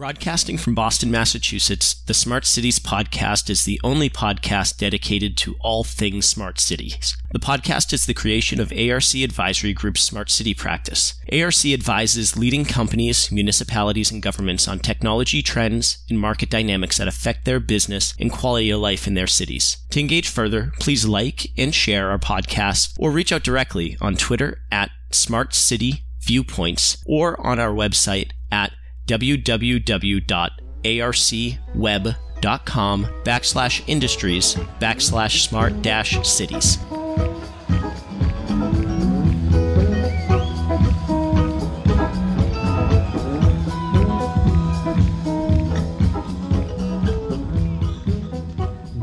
Broadcasting from Boston, Massachusetts, the Smart Cities podcast is the only podcast dedicated to all things smart cities. The podcast is the creation of ARC Advisory Group's Smart City practice. ARC advises leading companies, municipalities, and governments on technology trends and market dynamics that affect their business and quality of life in their cities. To engage further, please like and share our podcast or reach out directly on Twitter at Smart City Viewpoints or on our website at www.arcweb.com backslash industries backslash smart dash cities.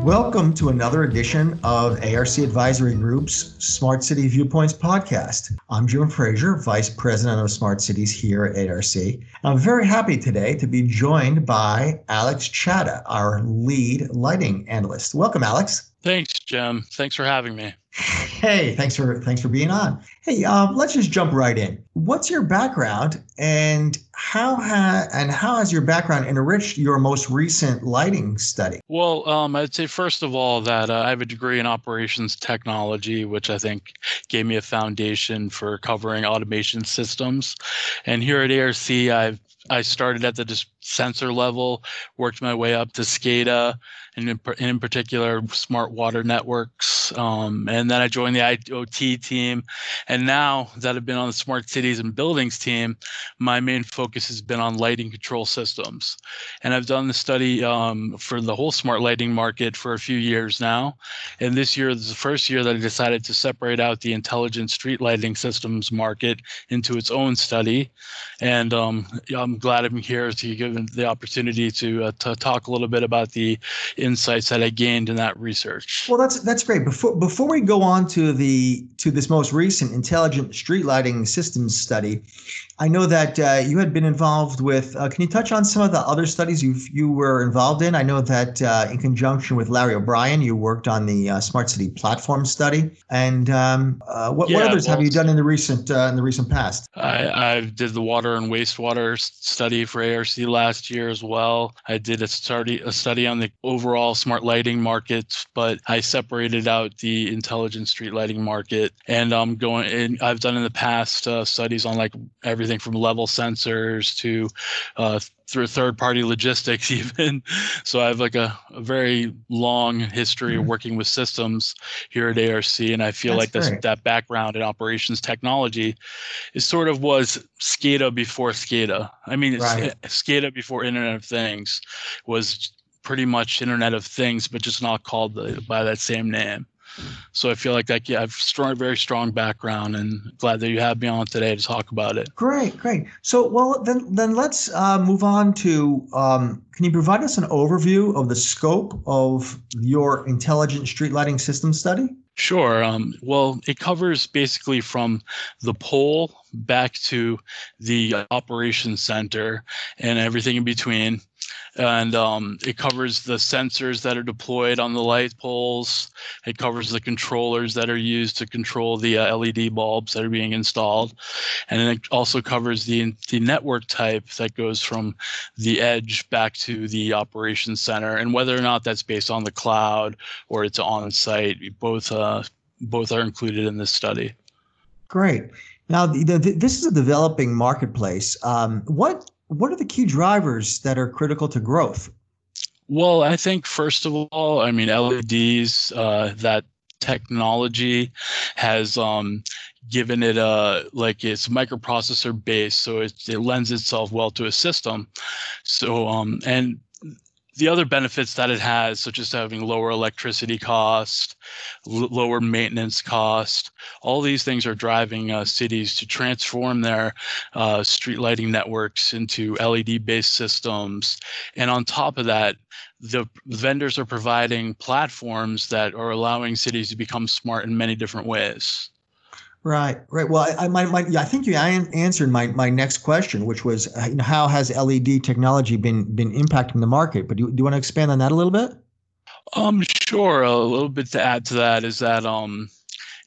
Welcome to another edition of ARC Advisory Group's Smart City Viewpoints podcast. I'm Jim Frazer, Vice President of Smart Cities here at ARC. I'm very happy today to be joined by Alex Chatha, our lead lighting analyst. Welcome, Alex. Thanks, Jim. Thanks for having me. Hey, thanks for thanks for being on. Hey, um, let's just jump right in. What's your background, and how ha- and how has your background enriched your most recent lighting study? Well, um, I'd say first of all that uh, I have a degree in operations technology, which I think gave me a foundation for covering automation systems. And here at ARC, I've I started at the sensor level, worked my way up to SCADA, and in, in particular, smart water networks. Um, and then I joined the IoT team. And now that I've been on the smart cities and buildings team, my main focus has been on lighting control systems. And I've done the study um, for the whole smart lighting market for a few years now. And this year is the first year that I decided to separate out the intelligent street lighting systems market into its own study. And um, I'm glad I'm here to give the opportunity to, uh, to talk a little bit about the insights that I gained in that research. Well, that's that's great. Before before we go on to the to this most recent intelligent street lighting systems study, I know that uh, you had been involved with. Uh, can you touch on some of the other studies you you were involved in? I know that uh, in conjunction with Larry O'Brien, you worked on the uh, Smart City Platform study. And um, uh, what, yeah, what others well, have you done in the recent uh, in the recent past? I, I did the water and wastewater study for ARC last year as well. I did a study a study on the overall smart lighting market, but I separated out the intelligent street lighting market. And I'm going. And I've done in the past studies on like everything everything from level sensors to uh, through third party logistics even so i have like a, a very long history mm-hmm. of working with systems here at arc and i feel That's like this, that background in operations technology is sort of was scada before scada i mean right. scada before internet of things was pretty much internet of things but just not called the, by that same name so I feel like that yeah, I've strong, very strong background, and glad that you have me on today to talk about it. Great, great. So well, then then let's uh, move on to. Um, can you provide us an overview of the scope of your intelligent street lighting system study? Sure. Um, well, it covers basically from the pole back to the operation center and everything in between and um, it covers the sensors that are deployed on the light poles. It covers the controllers that are used to control the uh, LED bulbs that are being installed, and it also covers the the network type that goes from the edge back to the operations center, and whether or not that's based on the cloud or it's on site. Both uh, both are included in this study. Great. Now, the, the, this is a developing marketplace. Um, what what are the key drivers that are critical to growth? Well, I think first of all, I mean LEDs. Uh, that technology has um, given it a like it's microprocessor based, so it, it lends itself well to a system. So um, and the other benefits that it has, such as having lower electricity cost, l- lower maintenance cost, all these things are driving uh, cities to transform their uh, street lighting networks into LED based systems. And on top of that, the vendors are providing platforms that are allowing cities to become smart in many different ways. Right, right. Well, I, I, my, my, I think you answered my, my next question, which was uh, you know, how has LED technology been been impacting the market? But do you, do you want to expand on that a little bit? Um, sure. A little bit to add to that is that um,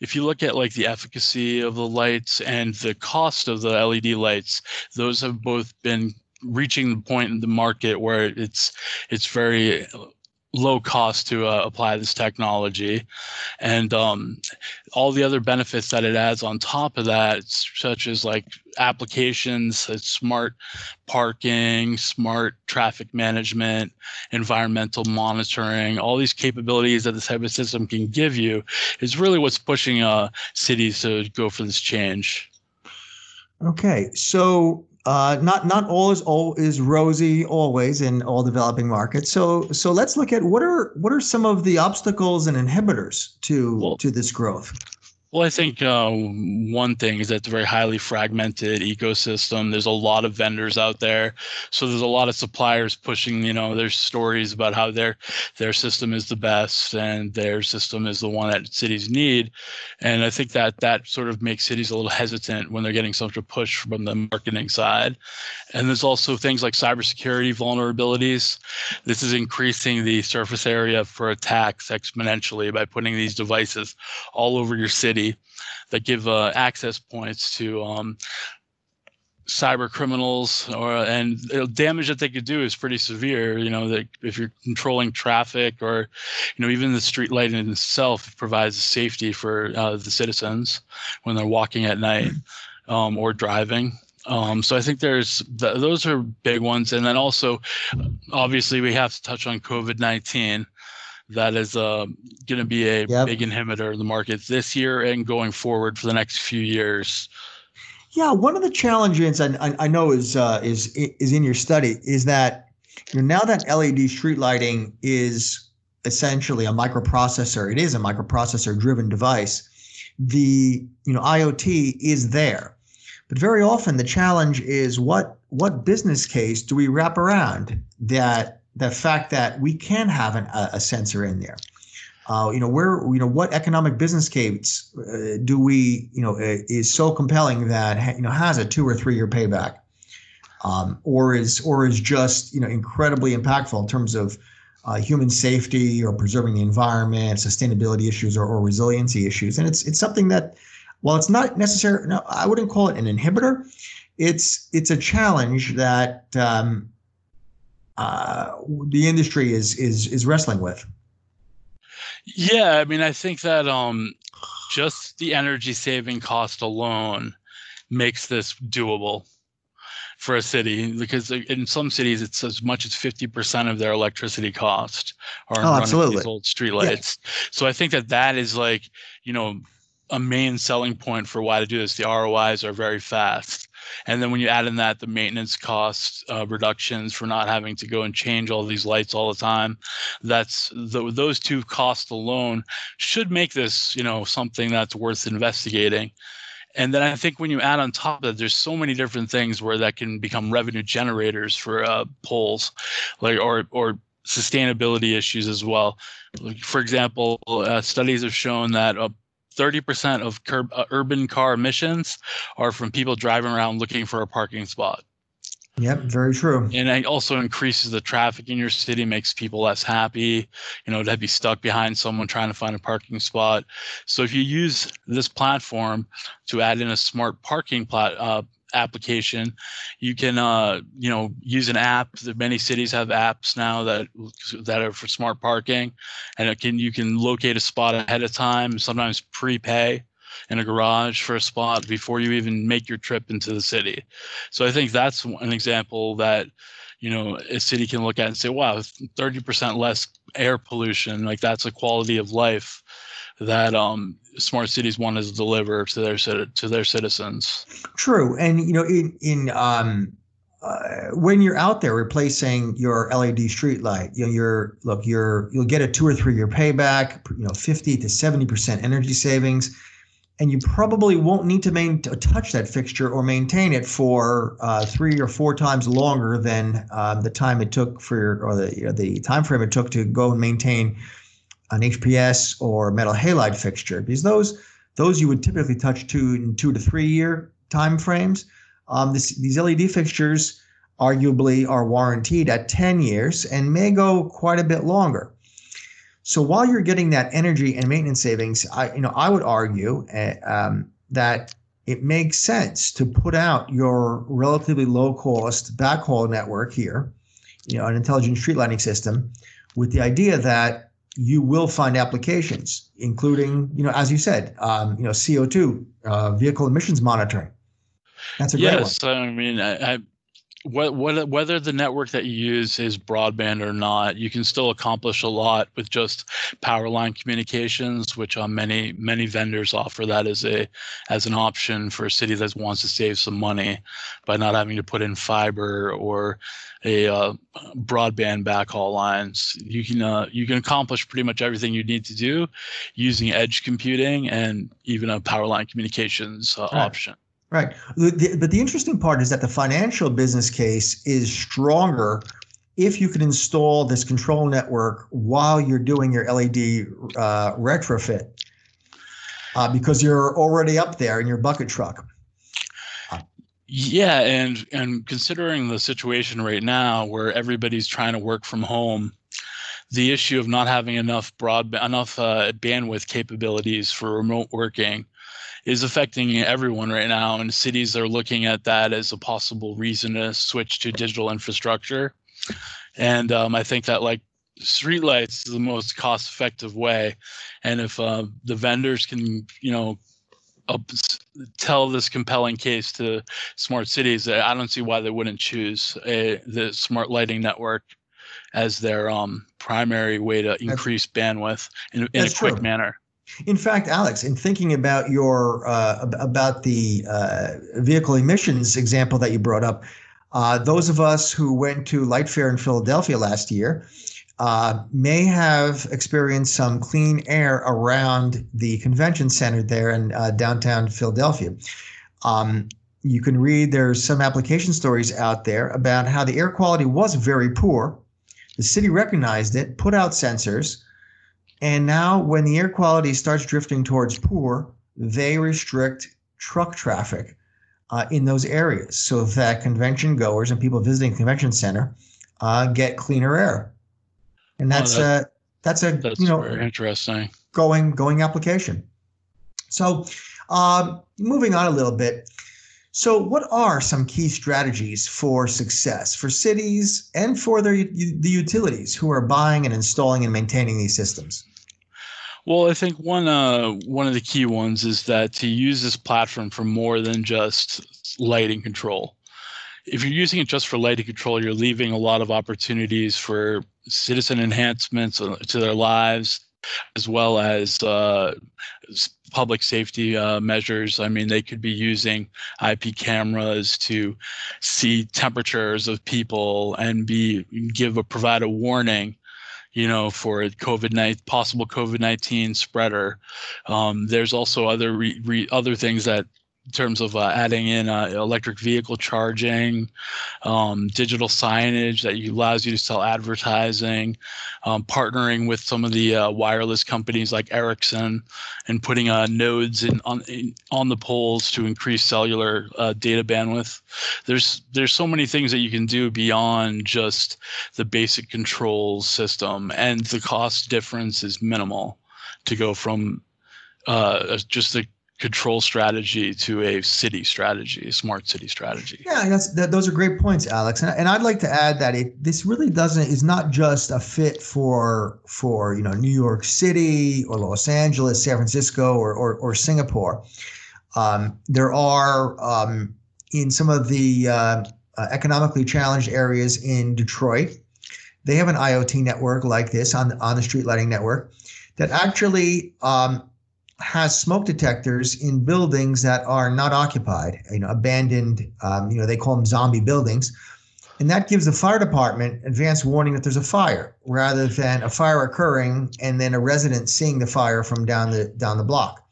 if you look at like the efficacy of the lights and the cost of the LED lights, those have both been reaching the point in the market where it's it's very low cost to uh, apply this technology. And um, all the other benefits that it adds on top of that such as like applications smart parking smart traffic management environmental monitoring all these capabilities that this type of system can give you is really what's pushing uh, cities to go for this change. Okay so uh, not not all is all is rosy always in all developing markets. So so let's look at what are what are some of the obstacles and inhibitors to well, to this growth. Well, I think uh, one thing is that it's a very highly fragmented ecosystem. There's a lot of vendors out there, so there's a lot of suppliers pushing. You know, there's stories about how their their system is the best and their system is the one that cities need, and I think that that sort of makes cities a little hesitant when they're getting such a push from the marketing side. And there's also things like cybersecurity vulnerabilities. This is increasing the surface area for attacks exponentially by putting these devices all over your city that give uh, access points to um, cyber criminals or and the damage that they could do is pretty severe. You know that if you're controlling traffic or you know even the street lighting itself provides safety for uh, the citizens when they're walking at night um, or driving. Um, so I think there's th- those are big ones, and then also, obviously, we have to touch on COVID nineteen that is uh, going to be a yep. big inhibitor in the market this year and going forward for the next few years. Yeah, one of the challenges I, I know is uh, is is in your study is that you know now that LED street lighting is essentially a microprocessor, it is a microprocessor driven device. The you know IoT is there, but very often the challenge is what what business case do we wrap around that the fact that we can have an, a, a, sensor in there. Uh, you know, where you know what economic business case uh, do we you know uh, is so compelling that you know has a two or three year payback, um, or is or is just you know incredibly impactful in terms of uh, human safety or preserving the environment, sustainability issues, or, or resiliency issues, and it's it's something that while it's not necessary, no, I wouldn't call it an inhibitor. It's it's a challenge that um, uh, the industry is is is wrestling with. Yeah, I mean, I think that um, just the energy saving cost alone makes this doable for a city because in some cities it's as much as 50% of their electricity cost are oh, running these old streetlights. Yeah. So I think that that is like, you know, a main selling point for why to do this. The ROIs are very fast. And then when you add in that the maintenance cost uh, reductions for not having to go and change all these lights all the time, that's the, those two costs alone should make this you know something that's worth investigating. And then I think when you add on top of that, there's so many different things where that can become revenue generators for uh, poles, like or or sustainability issues as well. For example, uh, studies have shown that 30% of curb, uh, urban car emissions are from people driving around looking for a parking spot. Yep, very true. And it also increases the traffic in your city, makes people less happy, you know, to be stuck behind someone trying to find a parking spot. So if you use this platform to add in a smart parking plat, uh, application. You can, uh, you know, use an app. Many cities have apps now that that are for smart parking, and it can you can locate a spot ahead of time. Sometimes prepay in a garage for a spot before you even make your trip into the city. So I think that's an example that you know a city can look at and say, wow, 30% less air pollution. Like that's a quality of life that um, smart cities want to deliver to their to their citizens. True, and you know, in in um, uh, when you're out there replacing your LED street light, you know, you're look, you're you'll get a two or three year payback. You know, fifty to seventy percent energy savings, and you probably won't need to main, to touch that fixture or maintain it for uh, three or four times longer than uh, the time it took for or the you know, the time frame it took to go and maintain an HPS or metal halide fixture because those those you would typically touch two in two to three year time frames. Um, this, these LED fixtures arguably are warranted at 10 years and may go quite a bit longer. So while you're getting that energy and maintenance savings, I you know I would argue uh, um, that it makes sense to put out your relatively low cost backhaul network here, you know, an intelligent street lighting system with the idea that you will find applications, including, you know, as you said, um, you know, CO2, uh, vehicle emissions monitoring. That's a great yes, one. I mean, I, I whether the network that you use is broadband or not, you can still accomplish a lot with just power line communications, which on many many vendors offer that as a as an option for a city that wants to save some money by not having to put in fiber or a uh, broadband backhaul lines. You can uh, you can accomplish pretty much everything you need to do using edge computing and even a power line communications uh, right. option. Right. The, but the interesting part is that the financial business case is stronger if you can install this control network while you're doing your LED uh, retrofit uh, because you're already up there in your bucket truck. Yeah, and and considering the situation right now where everybody's trying to work from home, the issue of not having enough broad enough uh, bandwidth capabilities for remote working is affecting everyone right now, and cities are looking at that as a possible reason to switch to digital infrastructure. And um, I think that like streetlights is the most cost-effective way, and if uh, the vendors can, you know, uh, tell this compelling case to smart cities, I don't see why they wouldn't choose a, the smart lighting network as their um, primary way to increase that's, bandwidth in, in a quick true. manner. In fact, Alex, in thinking about your uh, about the uh, vehicle emissions example that you brought up, uh, those of us who went to Light Fair in Philadelphia last year uh, may have experienced some clean air around the convention center there in uh, downtown Philadelphia. Um, you can read there's some application stories out there about how the air quality was very poor. The city recognized it, put out sensors and now, when the air quality starts drifting towards poor, they restrict truck traffic uh, in those areas so that convention goers and people visiting convention center uh, get cleaner air. And that's oh, that, a that's a that's you know interesting going going application. So, um, moving on a little bit. So, what are some key strategies for success for cities and for the, the utilities who are buying and installing and maintaining these systems? Well, I think one uh, one of the key ones is that to use this platform for more than just lighting control. If you're using it just for lighting control, you're leaving a lot of opportunities for citizen enhancements uh, to their lives, as well as uh, public safety uh, measures. I mean, they could be using IP cameras to see temperatures of people and be give a provide a warning you know, for a COVID nineteen possible COVID nineteen spreader. Um, there's also other re, re, other things that in terms of uh, adding in uh, electric vehicle charging, um, digital signage that allows you to sell advertising, um, partnering with some of the uh, wireless companies like Ericsson, and putting uh, nodes in on in, on the poles to increase cellular uh, data bandwidth. There's there's so many things that you can do beyond just the basic control system, and the cost difference is minimal to go from uh, just a control strategy to a city strategy, a smart city strategy. Yeah, that's that, those are great points, Alex. And, and I'd like to add that it this really doesn't is not just a fit for for you know New York City or Los Angeles, San Francisco, or or, or Singapore. Um, there are um, in some of the uh, uh, economically challenged areas in Detroit. They have an IoT network like this on on the street lighting network that actually um, has smoke detectors in buildings that are not occupied, you know, abandoned, um, you know, they call them zombie buildings. And that gives the fire department advance warning that there's a fire rather than a fire occurring and then a resident seeing the fire from down the down the block.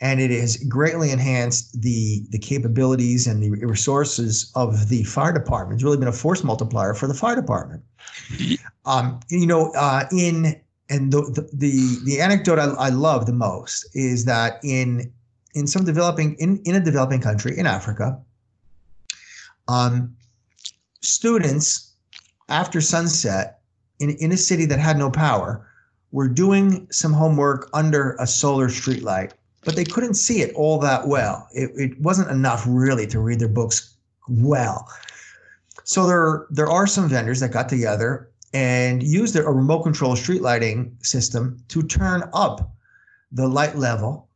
And it has greatly enhanced the the capabilities and the resources of the fire department. It's really been a force multiplier for the fire department. Um, you know, uh, in and the the the, the anecdote I, I love the most is that in in some developing in, in a developing country in Africa, um, students after sunset in, in a city that had no power were doing some homework under a solar streetlight but they couldn't see it all that well. It, it wasn't enough really to read their books well. So there, there are some vendors that got together and used a remote control street lighting system to turn up the light level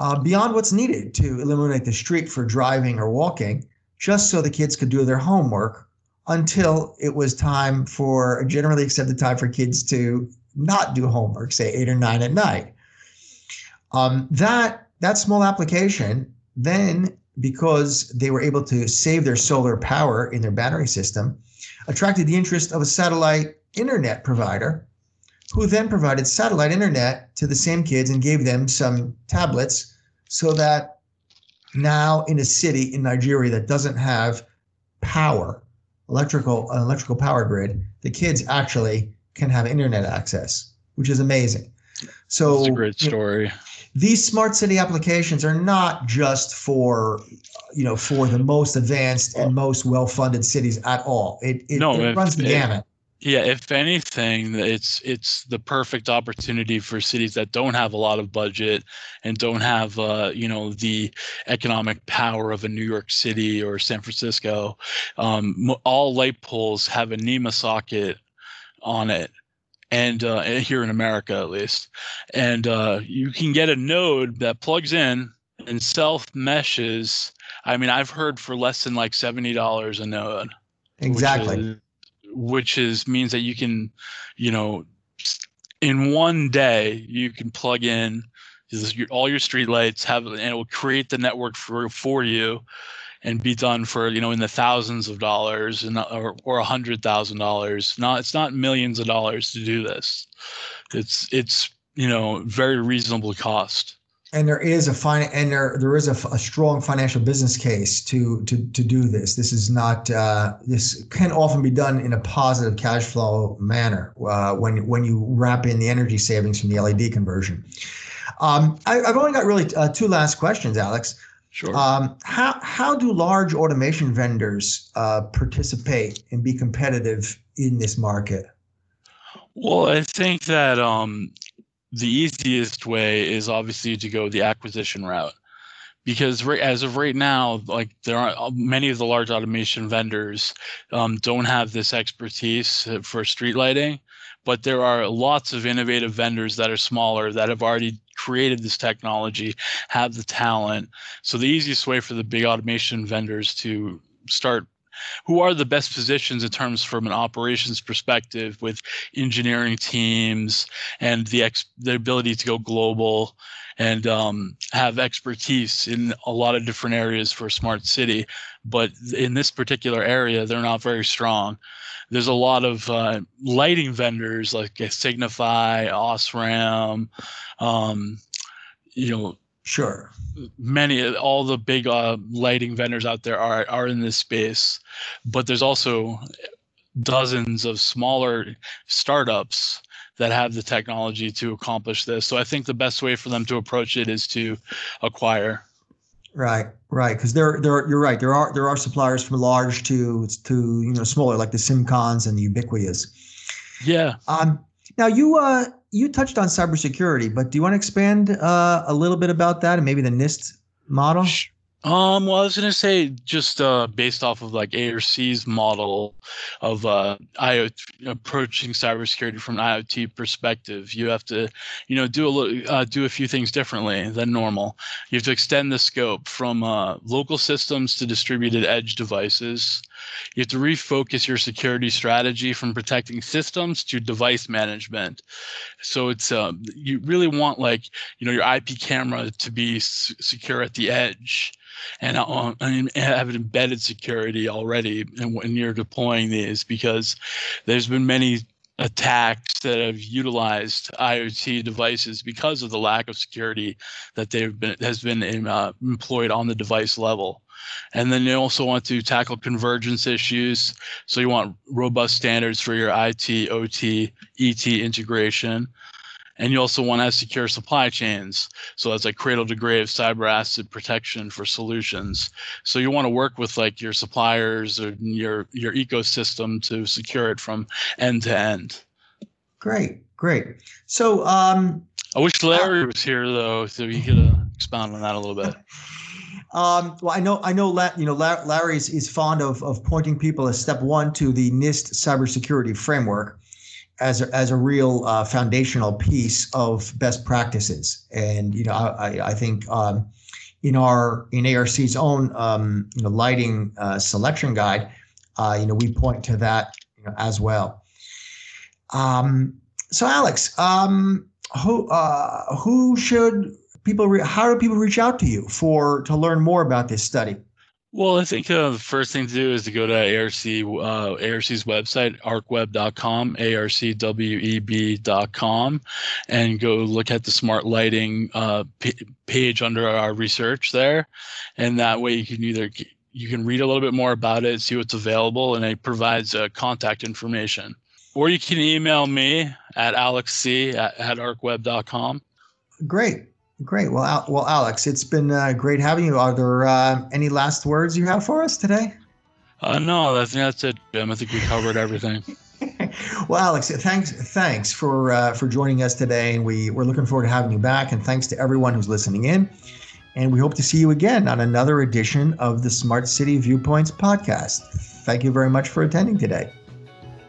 uh, beyond what's needed to illuminate the street for driving or walking, just so the kids could do their homework until it was time for a generally accepted time for kids to not do homework, say eight or nine at night. Um, that that small application then, because they were able to save their solar power in their battery system, attracted the interest of a satellite internet provider, who then provided satellite internet to the same kids and gave them some tablets, so that now in a city in Nigeria that doesn't have power, electrical an electrical power grid, the kids actually can have internet access, which is amazing. So it's a great story. You know, these smart city applications are not just for you know for the most advanced and most well-funded cities at all. It it, no, it runs the gamut. Yeah, if anything, it's it's the perfect opportunity for cities that don't have a lot of budget and don't have uh, you know the economic power of a New York City or San Francisco. Um, all light poles have a NEMA socket on it, and uh, here in America at least, and uh, you can get a node that plugs in and self meshes. I mean, I've heard for less than like seventy dollars a node. Exactly which is means that you can, you know, in one day you can plug in all your street lights have and it will create the network for for you and be done for you know in the thousands of dollars and or or a hundred thousand dollars not it's not millions of dollars to do this it's it's you know very reasonable cost and there is a fine and there there is a, a, strong financial business case to to to do this. This is not uh, this can often be done in a positive cash flow manner uh, when when you wrap in the energy savings from the LED conversion. Um, I, have only got really uh, two last questions, Alex. Sure. Um, how how do large automation vendors uh, participate and be competitive in this market? Well, I think that um, the easiest way is obviously to go the acquisition route because right, as of right now like there are uh, many of the large automation vendors um, don't have this expertise for street lighting but there are lots of innovative vendors that are smaller that have already created this technology have the talent so the easiest way for the big automation vendors to start who are the best positions in terms from an operations perspective with engineering teams and the ex- the ability to go global and um, have expertise in a lot of different areas for a smart city. But in this particular area, they're not very strong. There's a lot of uh, lighting vendors like Signify, Osram, um, you know, Sure. Many, all the big uh, lighting vendors out there are are in this space, but there's also dozens of smaller startups that have the technology to accomplish this. So I think the best way for them to approach it is to acquire. Right, right. Because there, there, you're right. There are there are suppliers from large to to you know smaller, like the Cimcons and the Ubicquias. Yeah. Um. Now you uh you touched on cybersecurity, but do you want to expand uh, a little bit about that and maybe the NIST model? Um, well, I was gonna say just uh, based off of like ARC's model of uh, IoT approaching cybersecurity from an IoT perspective, you have to, you know, do a little, uh, do a few things differently than normal. You have to extend the scope from uh, local systems to distributed edge devices. You have to refocus your security strategy from protecting systems to device management. So it's um, you really want like you know your IP camera to be s- secure at the edge and, uh, and have embedded security already when you're deploying these because there's been many attacks that have utilized IoT devices because of the lack of security that they've been has been uh, employed on the device level. And then you also want to tackle convergence issues. So you want robust standards for your IT, OT, ET integration. And you also want to have secure supply chains. So that's like cradle to grave cyber asset protection for solutions. So you want to work with like your suppliers or your your ecosystem to secure it from end to end. Great, great. So um I wish Larry was here though, so he could uh, expound on that a little bit. Um, well, I know, I know, you know, La- Larry is, is fond of, of pointing people as step one to the NIST cybersecurity framework as a, as a real uh, foundational piece of best practices. And, you know, I, I think um, in our, in ARC's own, um, you know, lighting uh, selection guide, uh, you know, we point to that you know, as well. Um, so Alex, um, who, uh, who should people re- how do people reach out to you for to learn more about this study? Well, I think uh, the first thing to do is to go to ARC, uh, ARC's website, arcweb.com, arcweb.com, and go look at the smart lighting uh, p- page under our research there. And that way you can either you can read a little bit more about it, see what's available, and it provides uh, contact information. Or you can email me at alexc at, at arcweb.com. Great. Great. Well, Al- well, Alex, it's been uh, great having you. Are there uh, any last words you have for us today? Uh, no, I think that's it, Jim. I think we covered everything. well, Alex, thanks thanks for uh, for joining us today, and we we're looking forward to having you back. And thanks to everyone who's listening in. And we hope to see you again on another edition of the Smart City Viewpoints podcast. Thank you very much for attending today.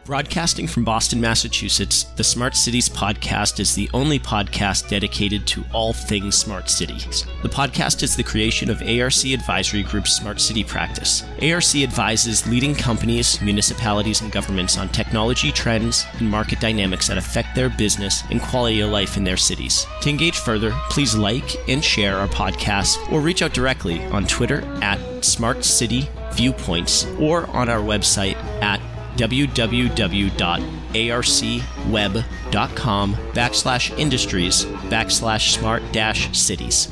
Broadcasting from Boston, Massachusetts, the Smart Cities podcast is the only podcast dedicated to all things smart cities. The podcast is the creation of ARC Advisory Group's Smart City practice. ARC advises leading companies, municipalities, and governments on technology trends and market dynamics that affect their business and quality of life in their cities. To engage further, please like and share our podcast or reach out directly on Twitter at Smart City Viewpoints or on our website at www.arcweb.com backslash industries backslash smart dash cities.